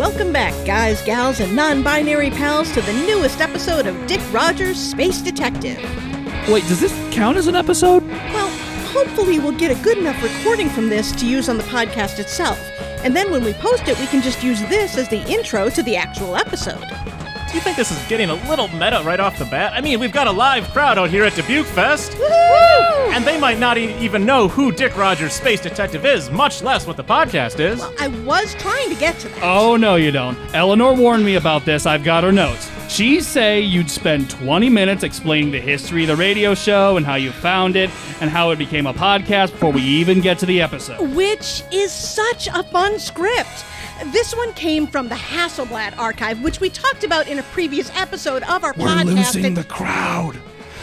Welcome back, guys, gals, and non binary pals, to the newest episode of Dick Rogers Space Detective. Wait, does this count as an episode? Well, hopefully, we'll get a good enough recording from this to use on the podcast itself. And then when we post it, we can just use this as the intro to the actual episode. Do you think this is getting a little meta right off the bat? I mean, we've got a live crowd out here at Dubuquefest. And they might not e- even know who Dick Rogers Space Detective is, much less what the podcast is. I was trying to get to that. Oh, no, you don't. Eleanor warned me about this. I've got her notes. She say you'd spend 20 minutes explaining the history of the radio show and how you found it and how it became a podcast before we even get to the episode. Which is such a fun script. This one came from the Hasselblad archive, which we talked about in a previous episode of our podcast. Losing and- the crowd.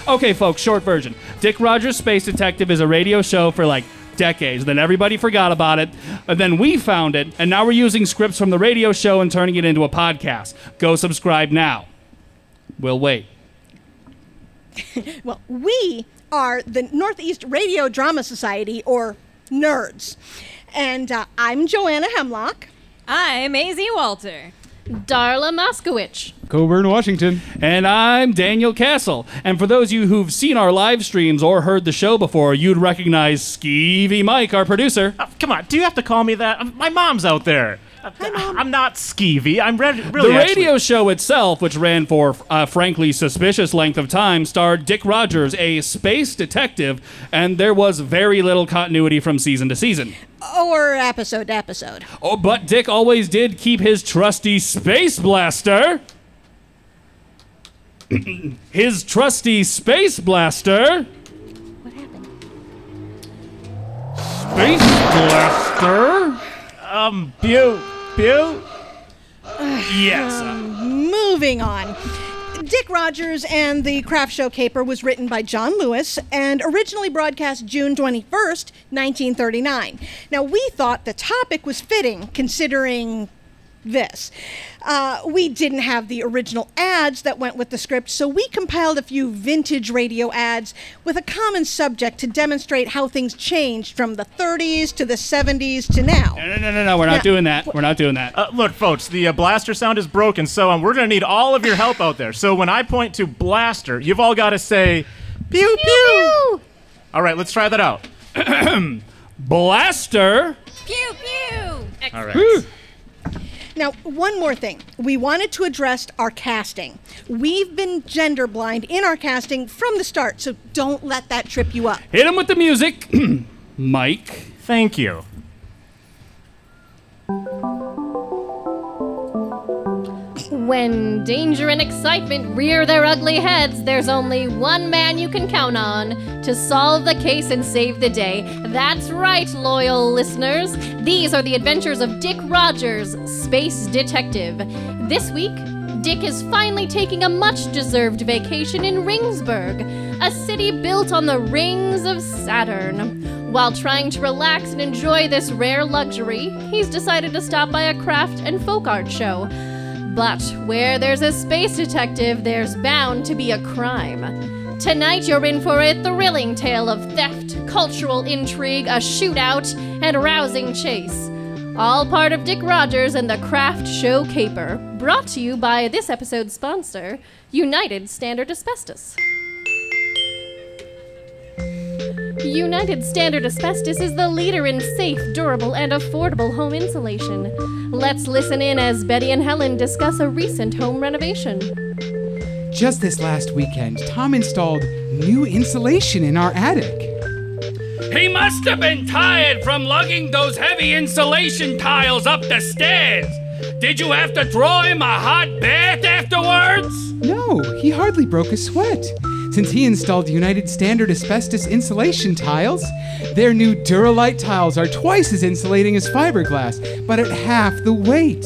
Okay, folks, short version. Dick Rogers Space Detective is a radio show for like decades. Then everybody forgot about it. And then we found it, and now we're using scripts from the radio show and turning it into a podcast. Go subscribe now. We'll wait. Well, we are the Northeast Radio Drama Society, or NERDS. And uh, I'm Joanna Hemlock. I'm Maisie Walter. Darla Moskowitz. Coburn, Washington. And I'm Daniel Castle. And for those of you who've seen our live streams or heard the show before, you'd recognize Skeevy Mike, our producer. Uh, come on, do you have to call me that? My mom's out there. Uh, I'm not skeevy. I'm re- really The actually- radio show itself, which ran for a frankly suspicious length of time, starred Dick Rogers, a space detective, and there was very little continuity from season to season. Or episode to episode. Oh, but Dick always did keep his trusty space blaster. his trusty space blaster. What happened? Space blaster? Um, Pew, Pew. Yes. Moving on. Dick Rogers and the Craft Show Caper was written by John Lewis and originally broadcast June 21st, 1939. Now, we thought the topic was fitting considering this. Uh, we didn't have the original ads that went with the script, so we compiled a few vintage radio ads with a common subject to demonstrate how things changed from the 30s to the 70s to now. No, no, no, no, no. We're not Yeah. doing that. We're not doing that. Uh, look, folks, the uh, blaster sound is broken, so um, we're gonna need all of your help out there. So when I point to blaster, you've all got to say, pew pew. All right, let's try that out. Blaster? Pew pew. All right. Now, one more thing. We wanted to address our casting. We've been gender blind in our casting from the start, so don't let that trip you up. Hit him with the music. Mike. Thank you. When danger and excitement rear their ugly heads, there's only one man you can count on to solve the case and save the day. That's right, loyal listeners. These are the adventures of Dick Rogers, Space Detective. This week, Dick is finally taking a much deserved vacation in Ringsburg, a city built on the rings of Saturn. While trying to relax and enjoy this rare luxury, he's decided to stop by a craft and folk art show. But where there's a space detective, there's bound to be a crime. Tonight, you're in for a thrilling tale of theft, cultural intrigue, a shootout, and a rousing chase. All part of Dick Rogers and the Craft Show Caper. Brought to you by this episode's sponsor, United Standard Asbestos. United Standard Asbestos is the leader in safe, durable, and affordable home insulation. Let's listen in as Betty and Helen discuss a recent home renovation. Just this last weekend, Tom installed new insulation in our attic. He must have been tired from lugging those heavy insulation tiles up the stairs. Did you have to draw him a hot bath afterwards? No, he hardly broke a sweat. Since he installed United Standard asbestos insulation tiles, their new Duralite tiles are twice as insulating as fiberglass, but at half the weight.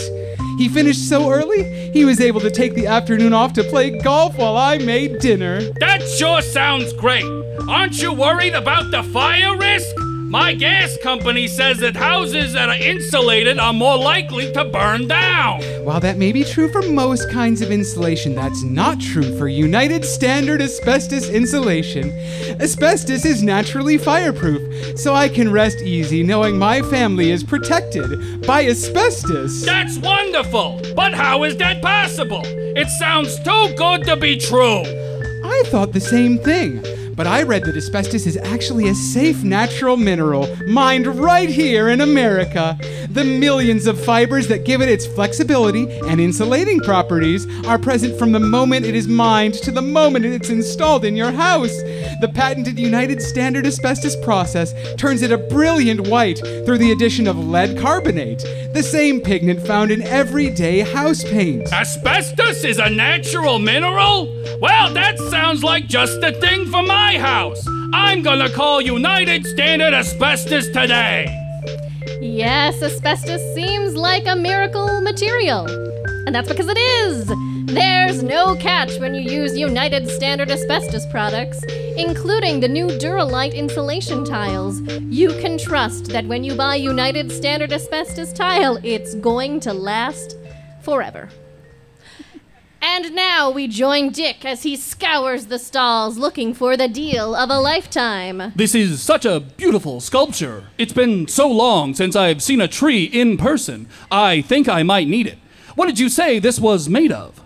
He finished so early, he was able to take the afternoon off to play golf while I made dinner. That sure sounds great. Aren't you worried about the fire risk? My gas company says that houses that are insulated are more likely to burn down. While that may be true for most kinds of insulation, that's not true for United Standard Asbestos Insulation. Asbestos is naturally fireproof, so I can rest easy knowing my family is protected by asbestos. That's wonderful! But how is that possible? It sounds too good to be true. I thought the same thing. But I read that asbestos is actually a safe natural mineral mined right here in America. The millions of fibers that give it its flexibility and insulating properties are present from the moment it is mined to the moment it's installed in your house. The patented United Standard Asbestos process turns it a brilliant white through the addition of lead carbonate, the same pigment found in everyday house paint. Asbestos is a natural mineral? Well, that sounds like just the thing for my house. I'm gonna call United Standard Asbestos today. Yes, asbestos seems like a miracle material. And that's because it is. There's no catch when you use United Standard asbestos products, including the new Duralite insulation tiles. You can trust that when you buy United Standard asbestos tile, it's going to last forever. And now we join Dick as he scours the stalls looking for the deal of a lifetime. This is such a beautiful sculpture. It's been so long since I've seen a tree in person. I think I might need it. What did you say this was made of?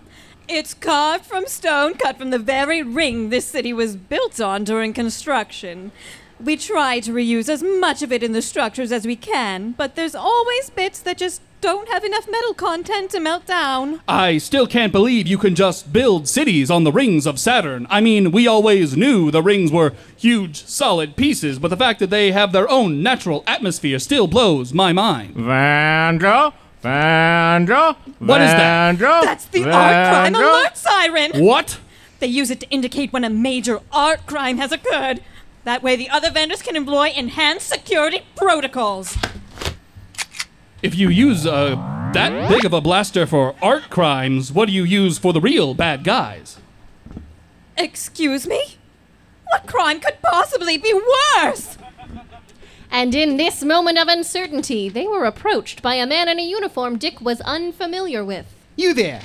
It's carved from stone cut from the very ring this city was built on during construction. We try to reuse as much of it in the structures as we can, but there's always bits that just don't have enough metal content to melt down. I still can't believe you can just build cities on the rings of Saturn. I mean, we always knew the rings were huge, solid pieces, but the fact that they have their own natural atmosphere still blows my mind. Vandra, Vandra. What is that? Vandra, That's the art crime alert siren! What? They use it to indicate when a major art crime has occurred. That way, the other vendors can employ enhanced security protocols. If you use uh, that big of a blaster for art crimes, what do you use for the real bad guys? Excuse me? What crime could possibly be worse? And in this moment of uncertainty, they were approached by a man in a uniform Dick was unfamiliar with. You there.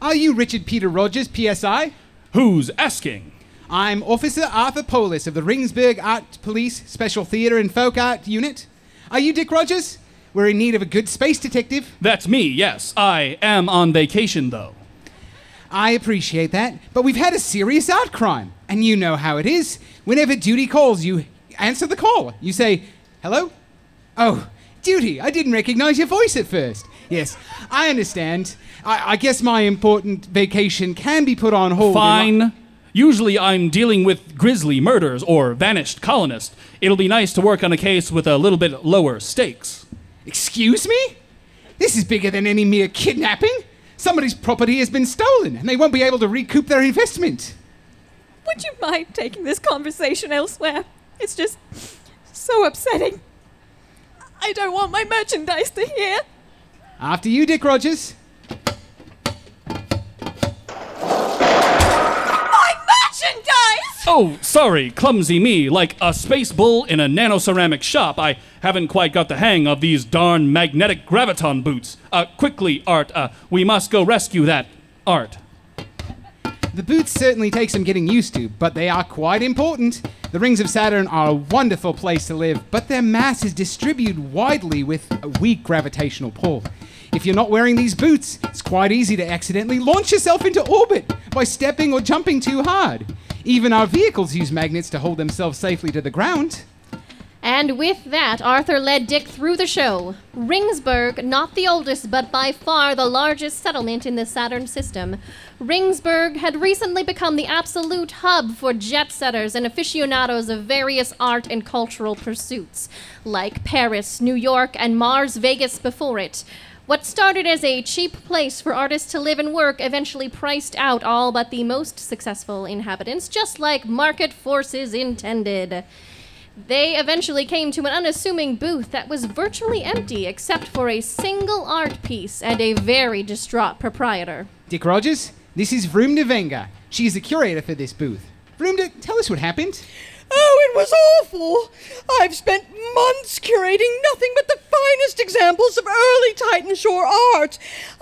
Are you Richard Peter Rogers, PSI? Who's asking? I'm Officer Arthur Polis of the Ringsburg Art Police Special Theater and Folk Art Unit. Are you Dick Rogers? We're in need of a good space detective. That's me, yes. I am on vacation, though. I appreciate that, but we've had a serious art crime, and you know how it is. Whenever duty calls, you answer the call. You say, Hello? Oh, duty, I didn't recognize your voice at first. Yes, I understand. I, I guess my important vacation can be put on hold. Fine. Usually I'm dealing with grisly murders or vanished colonists. It'll be nice to work on a case with a little bit lower stakes. Excuse me? This is bigger than any mere kidnapping. Somebody's property has been stolen, and they won't be able to recoup their investment. Would you mind taking this conversation elsewhere? It's just so upsetting. I don't want my merchandise to hear. After you, Dick Rogers. Oh, sorry, clumsy me. Like a space bull in a nanoceramic shop, I haven't quite got the hang of these darn magnetic graviton boots. Uh, quickly, Art, uh, we must go rescue that Art. The boots certainly take some getting used to, but they are quite important. The rings of Saturn are a wonderful place to live, but their mass is distributed widely with a weak gravitational pull. If you're not wearing these boots, it's quite easy to accidentally launch yourself into orbit by stepping or jumping too hard. Even our vehicles use magnets to hold themselves safely to the ground. And with that, Arthur led Dick through the show. Ringsburg, not the oldest, but by far the largest settlement in the Saturn system. Ringsburg had recently become the absolute hub for jet setters and aficionados of various art and cultural pursuits, like Paris, New York, and Mars Vegas before it. What started as a cheap place for artists to live and work eventually priced out all but the most successful inhabitants, just like market forces intended. They eventually came to an unassuming booth that was virtually empty except for a single art piece and a very distraught proprietor. Dick Rogers, this is Vroom Nevenga. She is the curator for this booth. Vroomda, tell us what happened. Oh, it was awful. I've spent months curating nothing but the finest examples of early Titan Shore art.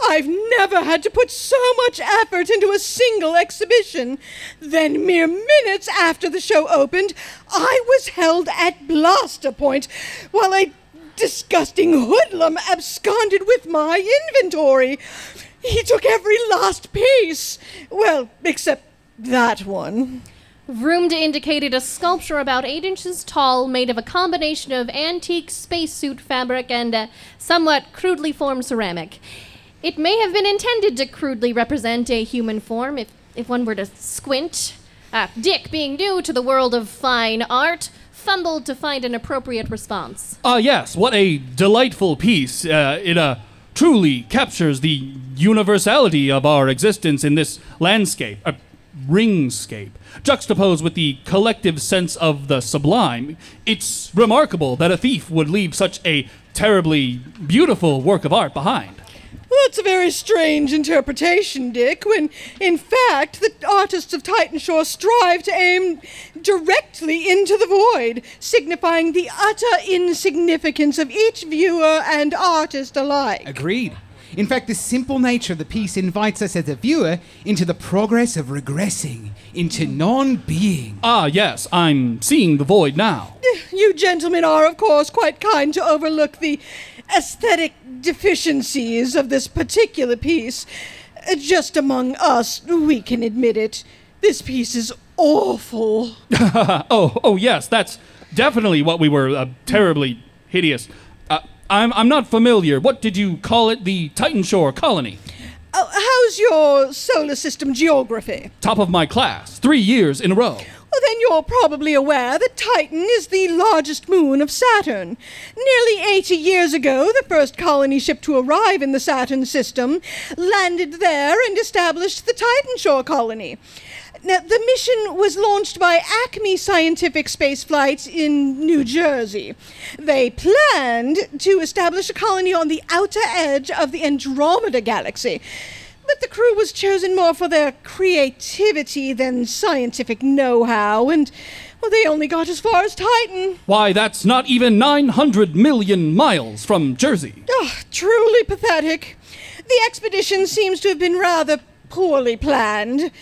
I've never had to put so much effort into a single exhibition. Then, mere minutes after the show opened, I was held at blaster point while a disgusting hoodlum absconded with my inventory. He took every last piece. Well, except that one. Vroomda indicated a sculpture about eight inches tall, made of a combination of antique spacesuit fabric and uh, somewhat crudely formed ceramic. It may have been intended to crudely represent a human form if, if one were to squint. Uh, Dick, being new to the world of fine art, fumbled to find an appropriate response. Ah, yes, what a delightful piece. Uh, it uh, truly captures the universality of our existence in this landscape, a ringscape. Juxtaposed with the collective sense of the sublime, it's remarkable that a thief would leave such a terribly beautiful work of art behind. Well, that's a very strange interpretation, Dick, when in fact the artists of Titanshore strive to aim directly into the void, signifying the utter insignificance of each viewer and artist alike. Agreed. In fact, the simple nature of the piece invites us as a viewer into the progress of regressing into non being. Ah, yes, I'm seeing the void now. You gentlemen are, of course, quite kind to overlook the aesthetic deficiencies of this particular piece. Just among us, we can admit it. This piece is awful. Oh, oh, yes, that's definitely what we were uh, terribly hideous. I'm, I'm not familiar. What did you call it? The Titan Shore colony. Uh, how's your solar system geography? Top of my class, three years in a row. Well, then you're probably aware that Titan is the largest moon of Saturn. Nearly 80 years ago, the first colony ship to arrive in the Saturn system landed there and established the Titan Shore colony. Now, the mission was launched by Acme Scientific Space Spaceflight in New Jersey. They planned to establish a colony on the outer edge of the Andromeda Galaxy. But the crew was chosen more for their creativity than scientific know how, and well, they only got as far as Titan. Why, that's not even 900 million miles from Jersey. Oh, truly pathetic. The expedition seems to have been rather poorly planned.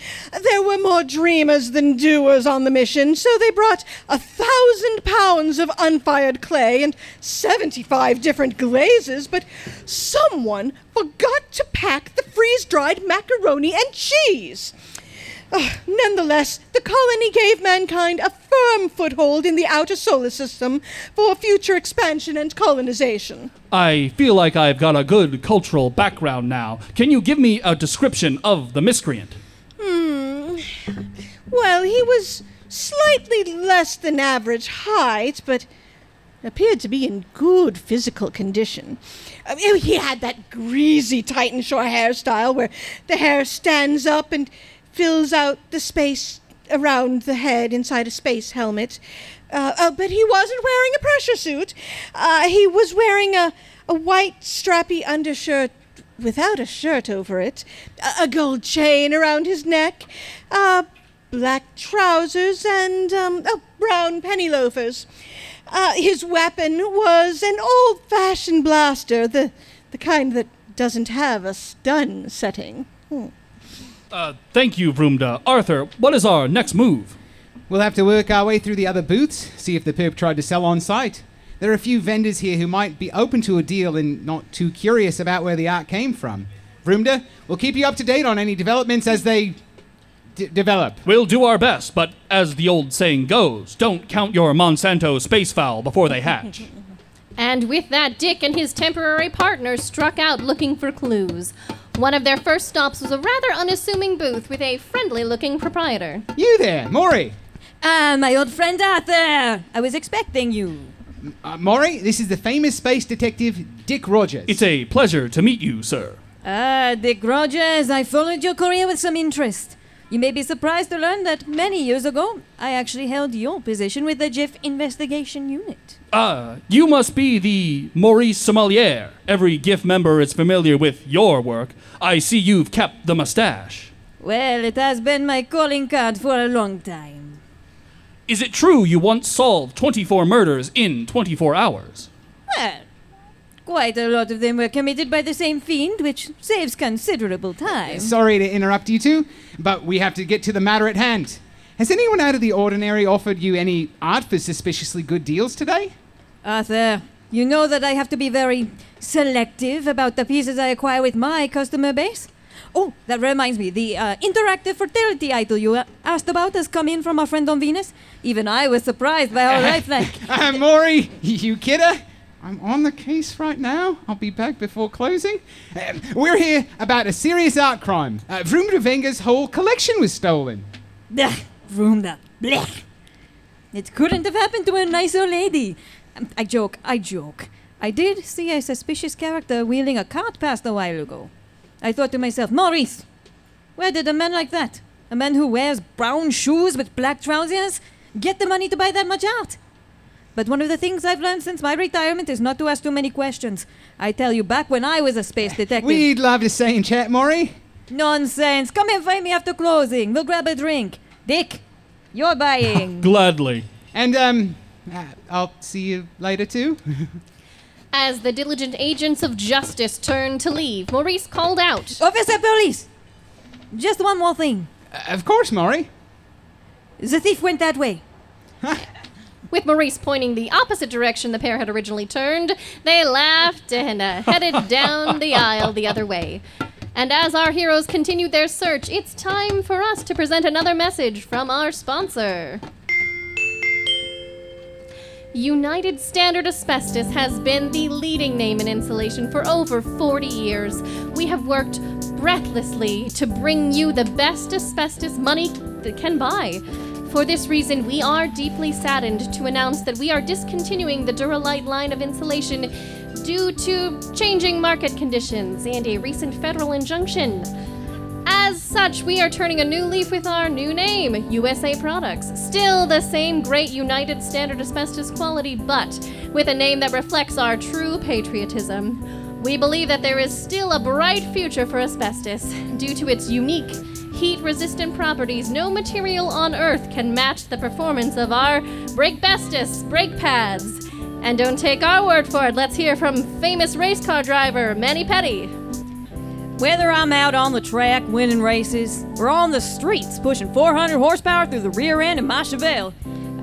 There were more dreamers than doers on the mission, so they brought a thousand pounds of unfired clay and 75 different glazes, but someone forgot to pack the freeze dried macaroni and cheese. Ah, nonetheless, the colony gave mankind a firm foothold in the outer solar system for future expansion and colonization. I feel like I've got a good cultural background now. Can you give me a description of the miscreant? Hmm. Well, he was slightly less than average height, but appeared to be in good physical condition. I mean, he had that greasy Titan Shore hairstyle where the hair stands up and fills out the space around the head inside a space helmet. Uh, uh, but he wasn't wearing a pressure suit. Uh, he was wearing a, a white strappy undershirt without a shirt over it, a, a gold chain around his neck, uh, black trousers, and um, oh, brown penny loafers. Uh, his weapon was an old fashioned blaster, the, the kind that doesn't have a stun setting. Hmm. Uh, thank you, Vroomda. Arthur, what is our next move? We'll have to work our way through the other booths, see if the perp tried to sell on site. There are a few vendors here who might be open to a deal and not too curious about where the art came from. Vroomda, we'll keep you up to date on any developments as they d- develop. We'll do our best, but as the old saying goes, don't count your Monsanto space fowl before they hatch. And with that, Dick and his temporary partner struck out looking for clues. One of their first stops was a rather unassuming booth with a friendly looking proprietor. You there, Maury. Ah, my old friend Arthur. I was expecting you. Uh, Maury, this is the famous space detective Dick Rogers. It's a pleasure to meet you, sir. Ah, Dick Rogers, I followed your career with some interest. You may be surprised to learn that many years ago, I actually held your position with the Jiff Investigation Unit. Ah, you must be the Maurice Sommelier. Every GIF member is familiar with your work. I see you've kept the mustache. Well, it has been my calling card for a long time. Is it true you once solved 24 murders in 24 hours? Well, quite a lot of them were committed by the same fiend, which saves considerable time. Sorry to interrupt you two, but we have to get to the matter at hand. Has anyone out of the ordinary offered you any art for suspiciously good deals today? Arthur, you know that I have to be very selective about the pieces I acquire with my customer base. Oh, that reminds me, the uh, interactive fertility idol you uh, asked about has come in from our friend on Venus. Even I was surprised by how lifelike. Uh, Maury, you kidder? I'm on the case right now. I'll be back before closing. Um, we're here about a serious art crime. Uh, Vroom whole collection was stolen. Blech, Vroomda. Blech. It couldn't have happened to a nicer lady. Um, I joke, I joke. I did see a suspicious character wheeling a cart past a while ago. I thought to myself, Maurice, where did a man like that, a man who wears brown shoes with black trousers, get the money to buy that much art? But one of the things I've learned since my retirement is not to ask too many questions. I tell you, back when I was a space detective. We'd love to stay in chat, Maury. Nonsense! Come and find me after closing. We'll grab a drink. Dick, you're buying. Gladly. And, um, uh, I'll see you later too. As the diligent agents of justice turned to leave, Maurice called out. Officer Polis! Just one more thing. of course, Maury. The thief went that way. With Maurice pointing the opposite direction the pair had originally turned, they laughed and uh, headed down the aisle the other way. And as our heroes continued their search, it's time for us to present another message from our sponsor. United Standard Asbestos has been the leading name in insulation for over 40 years. We have worked breathlessly to bring you the best asbestos money can buy. For this reason, we are deeply saddened to announce that we are discontinuing the Duralite line of insulation due to changing market conditions and a recent federal injunction. As such, we are turning a new leaf with our new name, USA Products. Still the same great United Standard asbestos quality, but with a name that reflects our true patriotism. We believe that there is still a bright future for asbestos. Due to its unique, heat resistant properties, no material on Earth can match the performance of our Breakbestos brake pads. And don't take our word for it, let's hear from famous race car driver Manny Petty. Whether I'm out on the track winning races or on the streets pushing 400 horsepower through the rear end of my Chevelle,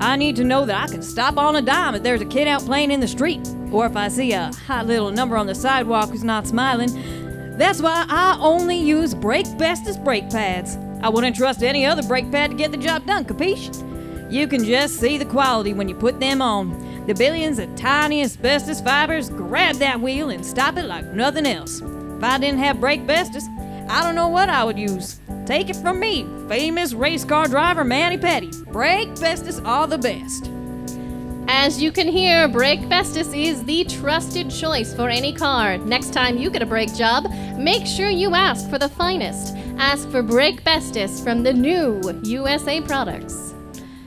I need to know that I can stop on a dime if there's a kid out playing in the street, or if I see a hot little number on the sidewalk who's not smiling. That's why I only use Brake Bestest brake pads. I wouldn't trust any other brake pad to get the job done, capiche? You can just see the quality when you put them on. The billions of tiny asbestos fibers grab that wheel and stop it like nothing else. If I didn't have brake bestos, I don't know what I would use. Take it from me, famous race car driver Manny Petty. Brake bestos are the best. As you can hear, Brake is the trusted choice for any car. Next time you get a brake job, make sure you ask for the finest. Ask for Brake from the new USA products.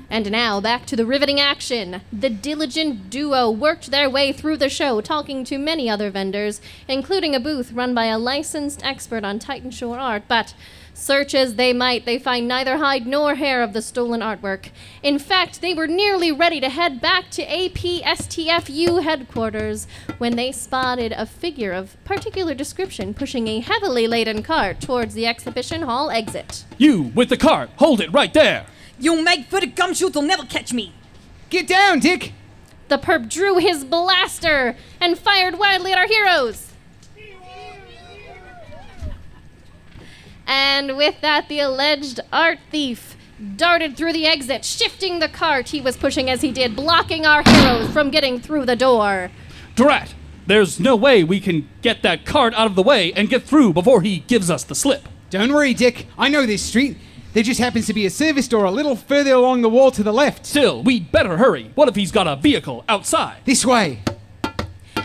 And now back to the riveting action. The diligent duo worked their way through the show, talking to many other vendors, including a booth run by a licensed expert on Titan Shore art, but Search as they might, they find neither hide nor hair of the stolen artwork. In fact, they were nearly ready to head back to APSTFU headquarters when they spotted a figure of particular description pushing a heavily laden cart towards the exhibition hall exit. You with the cart, hold it right there. You'll make for footed gumshoes will never catch me. Get down, Dick. The perp drew his blaster and fired wildly at our heroes. And with that, the alleged art thief darted through the exit, shifting the cart he was pushing as he did, blocking our heroes from getting through the door. Drat! There's no way we can get that cart out of the way and get through before he gives us the slip. Don't worry, Dick. I know this street. There just happens to be a service door a little further along the wall to the left. Still, we'd better hurry. What if he's got a vehicle outside? This way.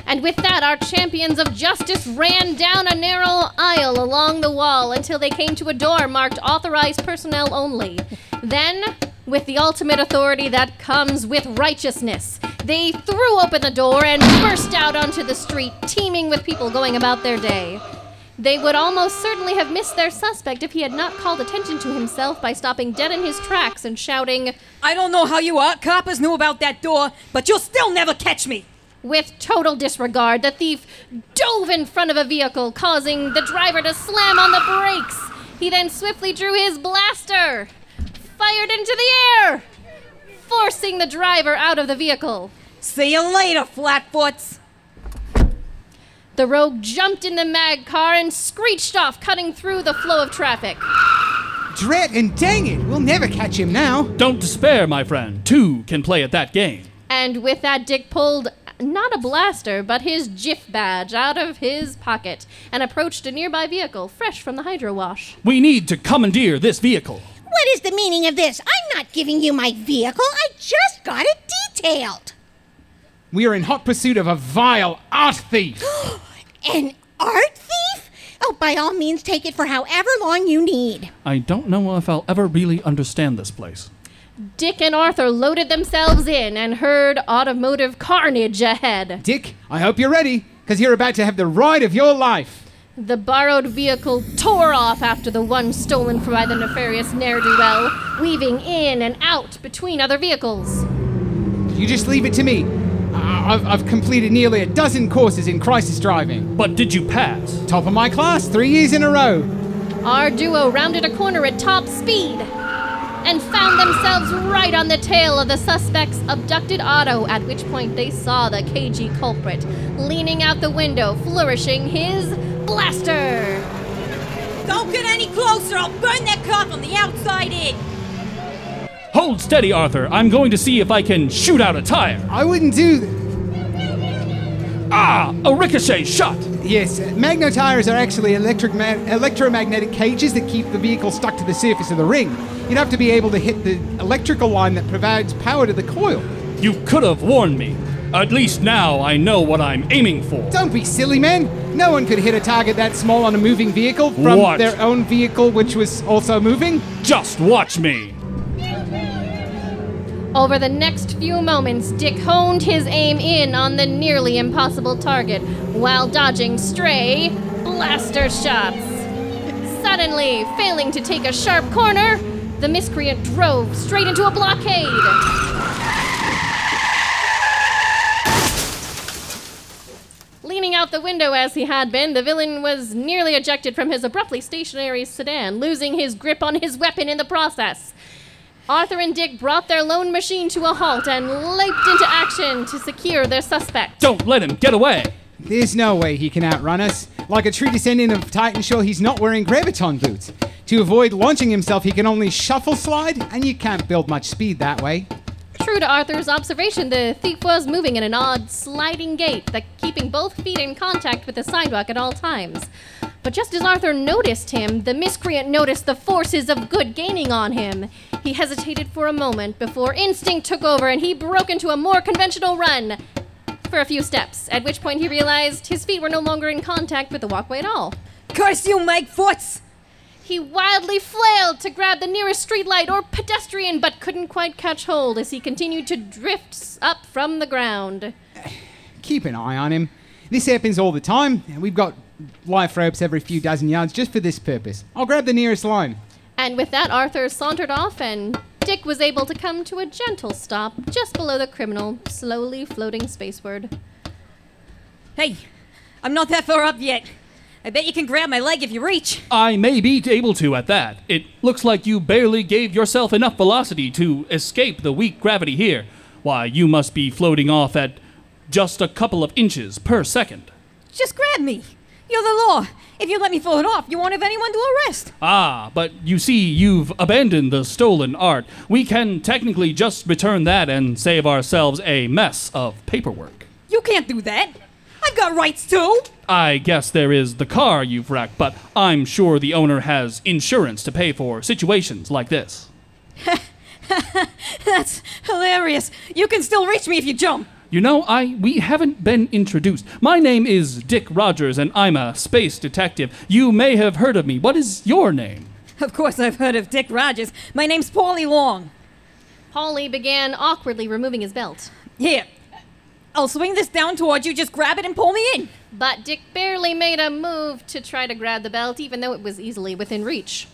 And with that, our champions of justice ran down a narrow aisle along the wall until they came to a door marked authorized personnel only. Then, with the ultimate authority that comes with righteousness, they threw open the door and burst out onto the street, teeming with people going about their day. They would almost certainly have missed their suspect if he had not called attention to himself by stopping dead in his tracks and shouting, I don't know how you art coppers knew about that door, but you'll still never catch me. With total disregard, the thief dove in front of a vehicle, causing the driver to slam on the brakes. He then swiftly drew his blaster, fired into the air, forcing the driver out of the vehicle. See you later, flatfoots. The rogue jumped in the mag car and screeched off, cutting through the flow of traffic. Drat and dang it, we'll never catch him now. Don't despair, my friend. Two can play at that game. And with that, Dick pulled not a blaster, but his GIF badge out of his pocket and approached a nearby vehicle fresh from the hydro wash. We need to commandeer this vehicle. What is the meaning of this? I'm not giving you my vehicle. I just got it detailed. We are in hot pursuit of a vile art thief. An art thief? Oh, by all means, take it for however long you need. I don't know if I'll ever really understand this place. Dick and Arthur loaded themselves in and heard automotive carnage ahead. Dick, I hope you're ready, because you're about to have the ride of your life. The borrowed vehicle tore off after the one stolen from by the nefarious ne'er do well, weaving in and out between other vehicles. You just leave it to me. I- I've, I've completed nearly a dozen courses in crisis driving. But did you pass? Top of my class, three years in a row. Our duo rounded a corner at top speed and found themselves right on the tail of the suspect's abducted auto, at which point they saw the cagey culprit leaning out the window, flourishing his blaster. Don't get any closer. I'll burn that car from the outside in. Hold steady, Arthur. I'm going to see if I can shoot out a tire. I wouldn't do. Th- Ah! A ricochet shot! yes, magno tires are actually electric ma- electromagnetic cages that keep the vehicle stuck to the surface of the ring. You'd have to be able to hit the electrical line that provides power to the coil. You could have warned me. At least now I know what I'm aiming for. Don't be silly, man. No one could hit a target that small on a moving vehicle from What? their own vehicle, which was also moving. Just watch me. Over the next few moments, Dick honed his aim in on the nearly impossible target while dodging stray blaster shots. Suddenly, failing to take a sharp corner, the miscreant drove straight into a blockade. Leaning out the window as he had been, the villain was nearly ejected from his abruptly stationary sedan, losing his grip on his weapon in the process. Arthur and Dick brought their lone machine to a halt and leaped into action to secure their suspect. Don't let him get away. There's no way he can outrun us. Like a true descendant of Titanshore, he's not wearing graviton boots. To avoid launching himself, he can only shuffle slide, and you can't build much speed that way. True to Arthur's observation, the thief was moving in an odd, sliding gait, that keeping both feet in contact with the sidewalk at all times. But just as Arthur noticed him, the miscreant noticed the forces of good gaining on him. He hesitated for a moment before instinct took over and he broke into a more conventional run for a few steps, at which point he realized his feet were no longer in contact with the walkway at all. Curse you, Magfoots! He wildly flailed to grab the nearest streetlight or pedestrian, but couldn't quite catch hold as he continued to drift s- up from the ground. Keep an eye on him. This happens all the time. and We've got life ropes every few dozen yards just for this purpose. I'll grab the nearest line. And with that, Arthur sauntered off, and Dick was able to come to a gentle stop just below the criminal, slowly floating spaceward. Hey, I'm not that far up yet. I bet you can grab my leg if you reach. I may be able to at that. It looks like you barely gave yourself enough velocity to escape the weak gravity here. Why, you must be floating off at just a couple of inches per second. Just grab me. You're the law. If you let me float it off, you won't have anyone to arrest. Ah, but you see, you've abandoned the stolen art. We can technically just return that and save ourselves a mess of paperwork. You can't do that. I've got rights too. I guess there is the car you've wrecked, but I'm sure the owner has insurance to pay for situations like this. That's hilarious. You can still reach me if you jump. You know, I we haven't been introduced. My name is Dick Rogers and I'm a space detective. You may have heard of me. What is your name? Of course, I've heard of Dick Rogers. My name's Paulie Long. Paulie began awkwardly removing his belt. Here, I'll swing this down towards you. Just grab it and pull me in. But Dick barely made a move to try to grab the belt, even though it was easily within reach.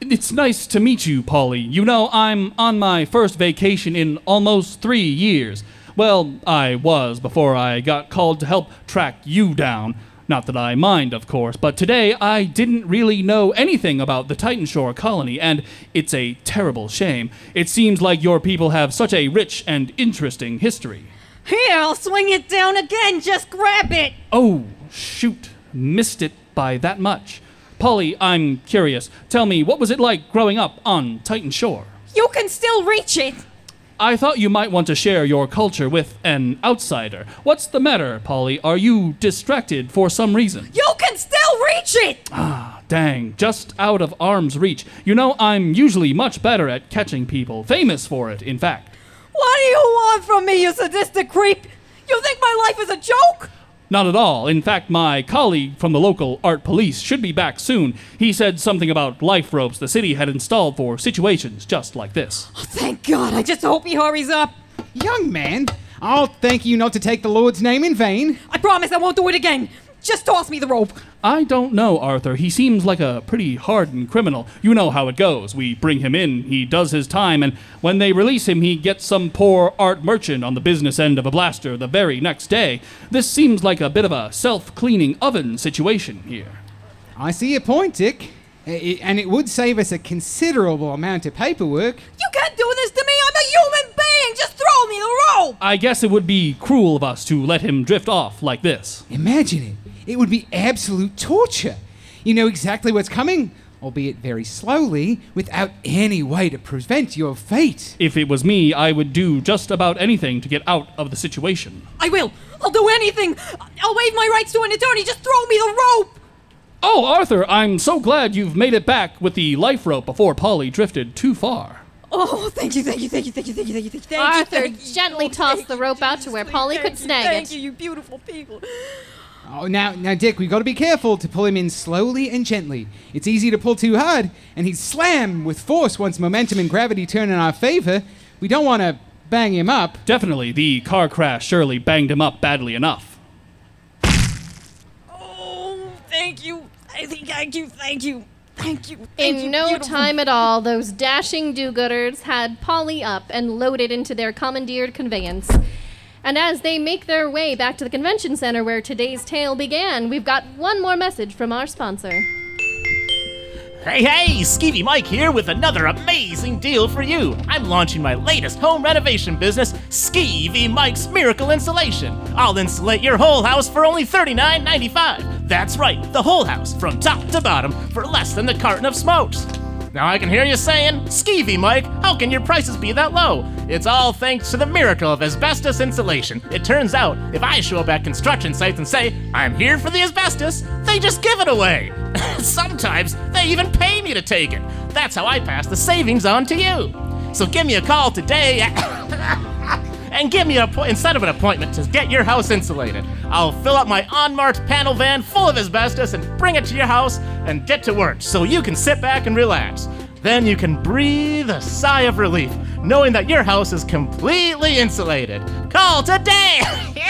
It's nice to meet you, Polly. You know, I'm on my first vacation in almost three years. Well, I was before I got called to help track you down. Not that I mind, of course, but today I didn't really know anything about the Titanshore colony, and it's a terrible shame. It seems like your people have such a rich and interesting history. Here, I'll swing it down again. Just grab it. Oh, shoot. Missed it by that much. Polly, I'm curious. Tell me, what was it like growing up on Titan Shore? You can still reach it. I thought you might want to share your culture with an outsider. What's the matter, Polly? Are you distracted for some reason? You can still reach it. Ah, dang, just out of arm's reach. You know, I'm usually much better at catching people, famous for it, in fact. What do you want from me, you sadistic creep? You think my life is a joke? Not at all. In fact, my colleague from the local art police should be back soon. He said something about life ropes the city had installed for situations just like this. Oh, thank God. I just hope he hurries up. Young man, I'll thank you not to take the Lord's name in vain. I promise I won't do it again. Just toss me the rope. I don't know, Arthur. He seems like a pretty hardened criminal. You know how it goes. We bring him in, he does his time, and when they release him, he gets some poor art merchant on the business end of a blaster the very next day. This seems like a bit of a self cleaning oven situation here. I see your point, Dick. I- I- and it would save us a considerable amount of paperwork. You can't do this to me. I'm a human being. Just throw me the rope. I guess it would be cruel of us to let him drift off like this. Imagine it. It would be absolute torture. You know exactly what's coming, albeit very slowly, without any way to prevent your fate. If it was me, I would do just about anything to get out of the situation. I will. I'll do anything. I'll waive my rights to an attorney. Just throw me the rope. Oh, Arthur, I'm so glad you've made it back with the life rope before Polly drifted too far. Oh, thank you, thank you, thank you, thank you, thank you, thank you, thank you. Arthur thank you. gently Oh, tossed thank the rope out to where Polly could you, snag Thank it. Thank you, you beautiful people. Oh, now, now, Dick, we've got to be careful to pull him in slowly and gently. It's easy to pull too hard, and he'd slam with force once momentum and gravity turn in our favor. We don't want to bang him up. Definitely, the car crash surely banged him up badly enough. Oh, thank you. I think thank you, thank you, thank you. Thank In you, no beautiful. time at all, those dashing do gooders had Polly up and loaded into their commandeered conveyance. And as they make their way back to the convention center where today's tale began, we've got one more message from our sponsor. Hey, hey, Skeevy Mike here with another amazing deal for you. I'm launching my latest home renovation business, Skeevy Mike's Miracle Insulation. I'll insulate your whole house for only $39.95. That's right, the whole house, from top to bottom, for less than the carton of smokes. Now I can hear you saying, Skeevy Mike, how can your prices be that low? It's all thanks to the miracle of asbestos insulation. It turns out, if I show up at construction sites and say, I'm here for the asbestos, they just give it away. Sometimes they even pay me to take it. That's how I pass the savings on to you. So give me a call today and give me a instead of an appointment to get your house insulated. I'll fill up my unmarked panel van full of asbestos and bring it to your house and get to work so you can sit back and relax. Then you can breathe a sigh of relief knowing that your house is completely insulated. Call today.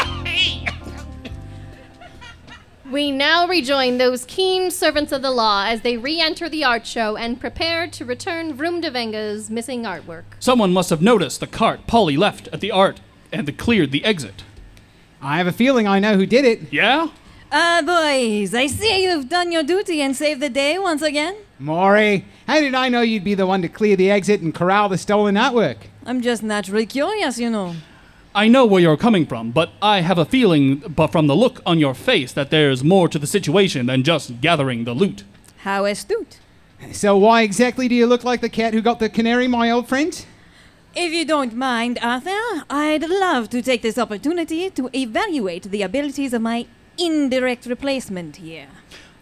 We now rejoin those keen servants of the law as they re enter the art show and prepare to return Vroom de Venga's missing artwork. Someone must have noticed the cart Polly left at the art and cleared the exit. I have a feeling I know who did it. Yeah? Ah, boys, I see you've done your duty and saved the day once again. Maury, how did I know you'd be the one to clear the exit and corral the stolen artwork? I'm just naturally curious, you know. I know where you're coming from, but I have a feeling, but from the look on your face, that there's more to the situation than just gathering the loot. How astute. So why exactly do you look like the cat who got the canary, my old friend? If you don't mind, Arthur, I'd love to take this opportunity to evaluate the abilities of my indirect replacement here.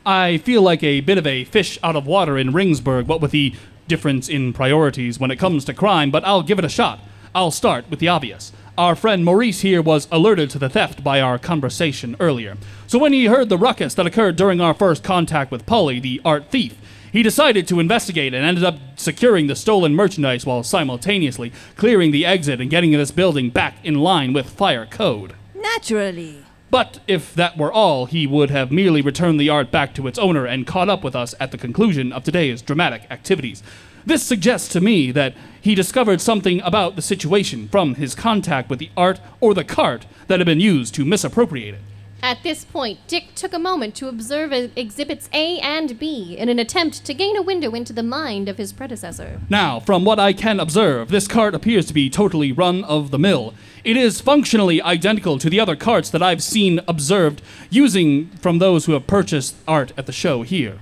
I feel like a bit of a fish out of water in Ringsburg, what with the difference in priorities when it comes to crime, but I'll give it a shot. I'll start with the obvious. Our friend Maurice here was alerted to the theft by our conversation earlier. So when he heard the ruckus that occurred during our first contact with Polly, the art thief, He decided to investigate and ended up securing the stolen merchandise while simultaneously clearing the exit and getting this building back in line with fire code. Naturally. But if that were all, he would have merely returned the art back to its owner and caught up with us at the conclusion of today's dramatic activities. This suggests to me that he discovered something about the situation from his contact with the art or the cart that had been used to misappropriate it. At this point, Dick took a moment to observe exhibits A and B in an attempt to gain a window into the mind of his predecessor. Now, from what I can observe, this cart appears to be totally run of the mill. It is functionally identical to the other carts that I've seen observed using from those who have purchased art at the show here.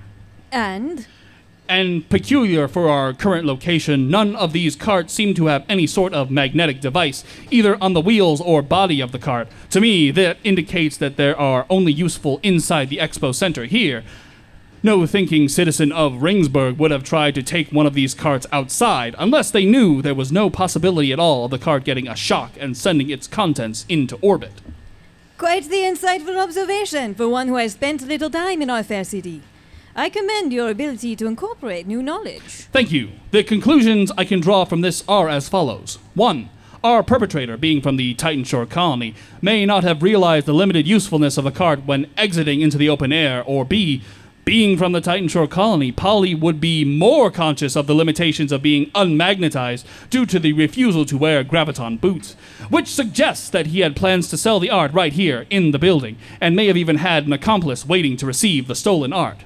And And peculiar for our current location, none of these carts seem to have any sort of magnetic device, either on the wheels or body of the cart. To me, that indicates that they are only useful inside the expo center here. No thinking citizen of Ringsburg would have tried to take one of these carts outside unless they knew there was no possibility at all of the cart getting a shock and sending its contents into orbit. quite the insightful observation for one who has spent little time in our fair city. I commend your ability to incorporate new knowledge. Thank you. The conclusions I can draw from this are as follows. 1. Our perpetrator, being from the Titanshore colony, may not have realized the limited usefulness of a cart when exiting into the open air, or B. Being from the Titanshore colony, Polly would be more conscious of the limitations of being unmagnetized due to the refusal to wear graviton boots, which suggests that he had plans to sell the art right here in the building, and may have even had an accomplice waiting to receive the stolen art.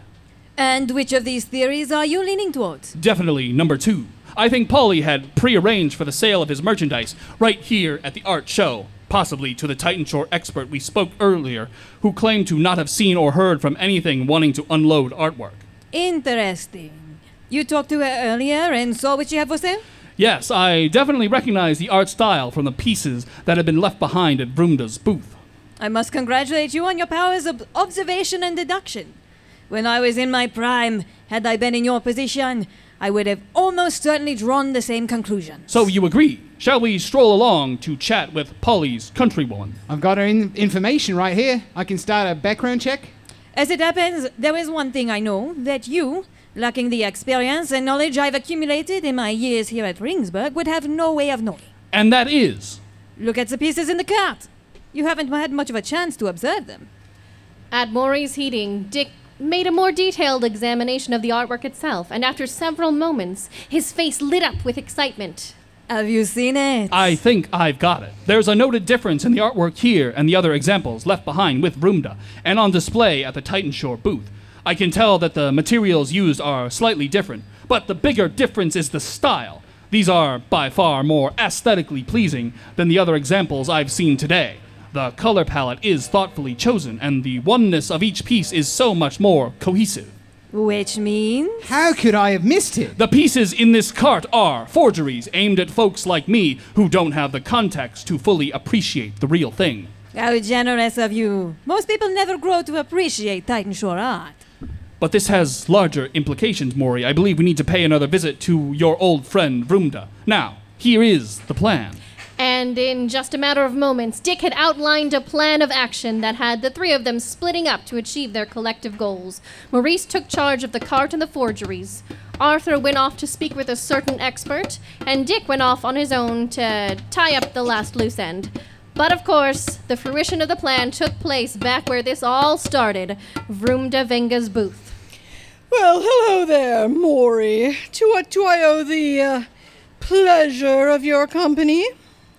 And which of these theories are you leaning towards? Definitely number two. I think Paulie had prearranged for the sale of his merchandise right here at the art show, possibly to the Titanshore expert we spoke earlier, who claimed to not have seen or heard from anything wanting to unload artwork. Interesting. You talked to her earlier and saw what she had for sale? Yes, I definitely recognize the art style from the pieces that had been left behind at Vroomda's booth. I must congratulate you on your powers of observation and deduction. When I was in my prime, had I been in your position, I would have almost certainly drawn the same conclusion. So you agree? Shall we stroll along to chat with Polly's countrywoman? I've got her in- information right here. I can start a background check. As it happens, there is one thing I know that you, lacking the experience and knowledge I've accumulated in my years here at Ringsburg, would have no way of knowing. And that is. Look at the pieces in the cart. You haven't had much of a chance to observe them. At Maury's heating, Dick made a more detailed examination of the artwork itself, and after several moments, his face lit up with excitement. Have you seen it? I think I've got it. There's a noted difference in the artwork here and the other examples left behind with Vroomda and on display at the Titanshore booth. I can tell that the materials used are slightly different, but the bigger difference is the style. These are by far more aesthetically pleasing than the other examples I've seen today. The color palette is thoughtfully chosen, and the oneness of each piece is so much more cohesive. Which means? How could I have missed it? The pieces in this cart are forgeries aimed at folks like me who don't have the context to fully appreciate the real thing. How generous of you. Most people never grow to appreciate Titanshore art. But this has larger implications, Maury. I believe we need to pay another visit to your old friend Vroomda. Now, here is the plan. And in just a matter of moments, Dick had outlined a plan of action that had the three of them splitting up to achieve their collective goals. Maurice took charge of the cart and the forgeries. Arthur went off to speak with a certain expert, and Dick went off on his own to tie up the last loose end. But of course, the fruition of the plan took place back where this all started Vroomda Venga's booth. Well, hello there, Maury. To what do I owe the uh, pleasure of your company?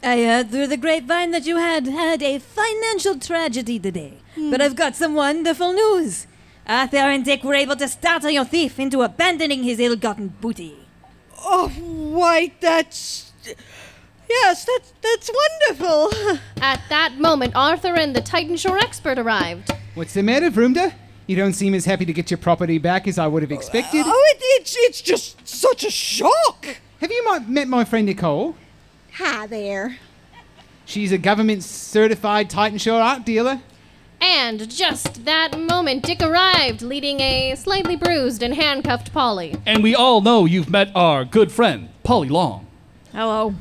I heard through the grapevine that you had had a financial tragedy today. Hmm. But I've got some wonderful news. Arthur and Dick were able to startle your thief into abandoning his ill-gotten booty. Oh, why, that's. Yes, that's, that's wonderful. At that moment, Arthur and the Titanshore expert arrived. What's the matter, Vroomda? You don't seem as happy to get your property back as I would have oh, expected. Oh, it, it's, it's just such a shock. Have you met my friend Nicole? Hi there. She's a government certified Titanshore art dealer. And just that moment, Dick arrived, leading a slightly bruised and handcuffed Polly. And we all know you've met our good friend, Polly Long. Hello.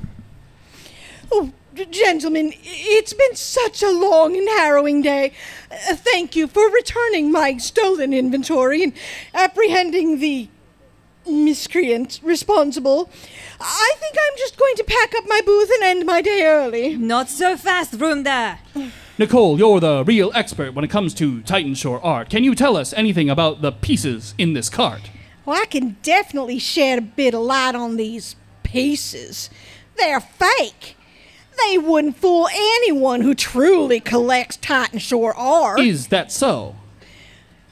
Oh, g- gentlemen, it's been such a long and harrowing day. Uh, thank you for returning my stolen inventory and apprehending the miscreant responsible. I think I'm just going to pack up my booth and end my day early. Not so fast, Vroomda. Nicole, you're the real expert when it comes to Titanshore art. Can you tell us anything about the pieces in this cart? Well, I can definitely shed a bit of light on these pieces. They're fake. They wouldn't fool anyone who truly collects Titan Shore art. Is that so?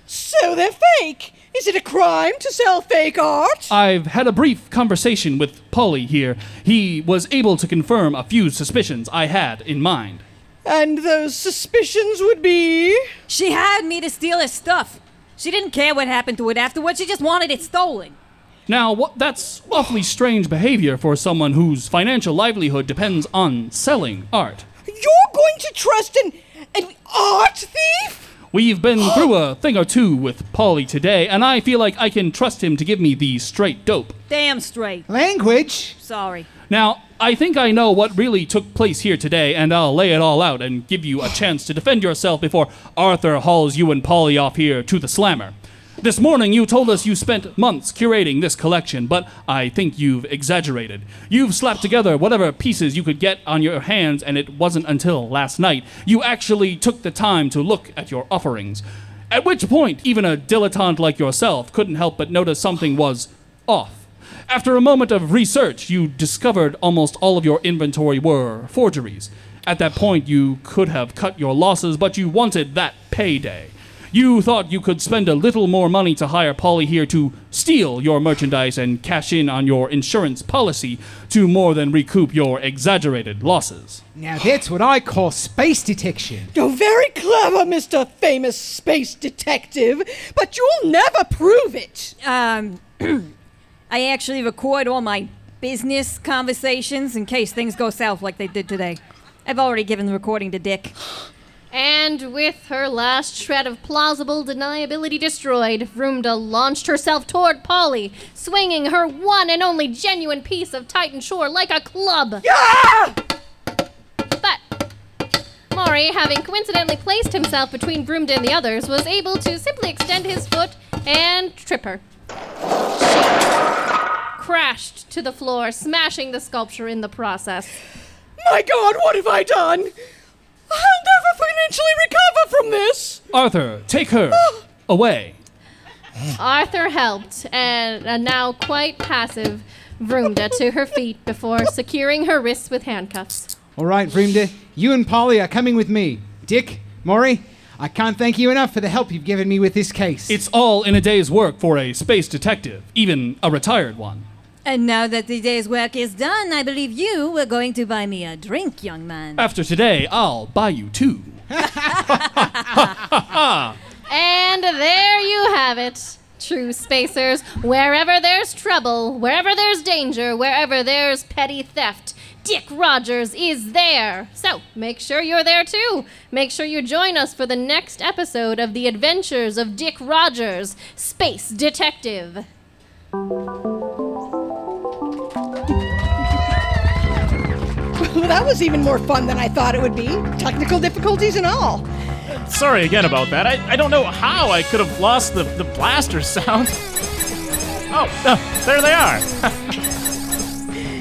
So they're fake. Is it a crime to sell fake art? I've had a brief conversation with Polly here. He was able to confirm a few suspicions I had in mind. And those suspicions would be. She hired me to steal his stuff. She didn't care what happened to it afterwards, she just wanted it stolen. Now, what, that's awfully strange behavior for someone whose financial livelihood depends on selling art. You're going to trust an. an art thief? We've been through a thing or two with Polly today, and I feel like I can trust him to give me the straight dope. Damn straight. Language? Sorry. Now, I think I know what really took place here today, and I'll lay it all out and give you a chance to defend yourself before Arthur hauls you and Polly off here to the slammer. This morning, you told us you spent months curating this collection, but I think you've exaggerated. You've slapped together whatever pieces you could get on your hands, and it wasn't until last night you actually took the time to look at your offerings. At which point, even a dilettante like yourself couldn't help but notice something was off. After a moment of research, you discovered almost all of your inventory were forgeries. At that point, you could have cut your losses, but you wanted that payday. You thought you could spend a little more money to hire Polly here to steal your merchandise and cash in on your insurance policy to more than recoup your exaggerated losses. Now that's what I call space detection. You're very clever, Mr. Famous Space Detective, but you'll never prove it. Um, I actually record all my business conversations in case things go south like they did today. I've already given the recording to Dick. And with her last shred of plausible deniability destroyed, Vroomda launched herself toward Polly, swinging her one and only genuine piece of Titanshore like a club. But Maury, having coincidentally placed himself between Vroomda and the others, was able to simply extend his foot and trip her. She crashed to the floor, smashing the sculpture in the process. My God, what have I done? I'll never financially recover from this. Arthur, take her ah. away. Arthur helped, and a now quite passive Vroomda to her feet before securing her wrists with handcuffs. All right, Vroomda, you and Polly are coming with me. Dick, Maury, I can't thank you enough for the help you've given me with this case. It's all in a day's work for a space detective, even a retired one. And now that the day's work is done, I believe you were going to buy me a drink, young man. After today, I'll buy you two. And there you have it. True spacers, wherever there's trouble, wherever there's danger, wherever there's petty theft, Dick Rogers is there. So make sure you're there too. Make sure you join us for the next episode of The Adventures of Dick Rogers, Space Detective. Well, that was even more fun than I thought it would be. Technical difficulties and all. Sorry again about that. I, I don't know how I could have lost the, the blaster sound. Oh, uh, there they are.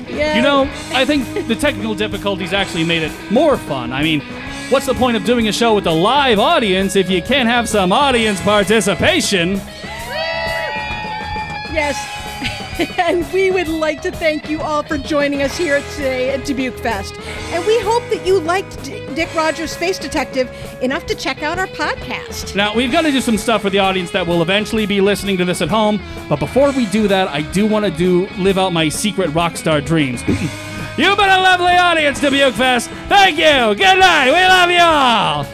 Yeah. You know, I think the technical difficulties actually made it more fun. I mean, what's the point of doing a show with a live audience if you can't have some audience participation? Yes. and we would like to thank you all for joining us here today at Dubuquefest. And we hope that you liked D- Dick Rogers Space Detective enough to check out our podcast. Now, we've got to do some stuff for the audience that will eventually be listening to this at home. But before we do that, I do want to do live out my secret rock star dreams. You've been a lovely audience, Dubuquefest. Thank you. Good night. We love you all.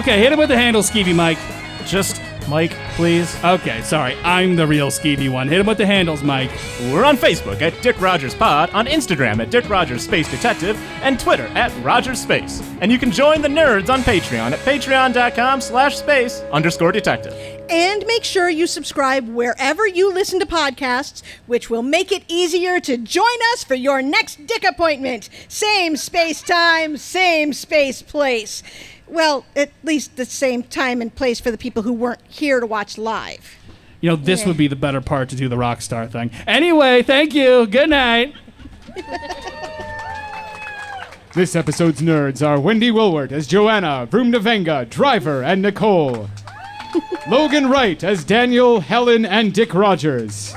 Okay, hit him with the handle, Skeevy Mike. Just Mike, please. Okay, sorry. I'm the real Skeevy one. Hit him with the handles, Mike. We're on Facebook at Dick Rogers Pod, on Instagram at Dick Rogers Space Detective, and Twitter at Rogers Space. And you can join the nerds on Patreon at patreon.com slash space underscore detective. And make sure you subscribe wherever you listen to podcasts, which will make it easier to join us for your next Dick appointment. Same space time, same space place. Well, at least the same time and place for the people who weren't here to watch live. You know, this would be the better part to do the rock star thing. Anyway, thank you. Good night. This episode's nerds are Wendy Wilwart as Joanna, Vroomda Venga, Driver, and Nicole. Logan Wright as Daniel, Helen, and Dick Rogers.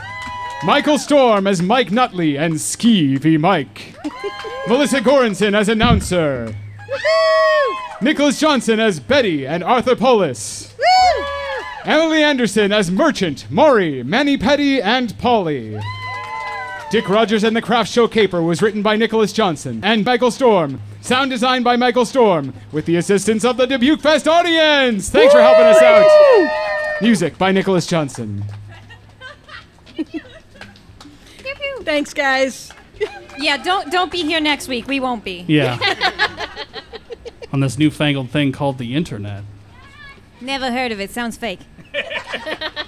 Michael Storm as Mike Nutley and Skeevy Mike. Melissa Goranson as announcer. Nicholas Johnson as Betty and Arthur Polis. Emily Anderson as Merchant, Maury, Manny Petty, and Polly. Dick Rogers and the Craftshow Caper was written by Nicholas Johnson and Michael Storm. Sound design by Michael Storm, with the assistance of the Dubuquefest audience. Thanks for helping us out. Music by Nicholas Johnson. Thanks, guys. Yeah, don't don't be here next week. We won't be. Yeah. On this newfangled thing called the internet. Never heard of it. Sounds fake.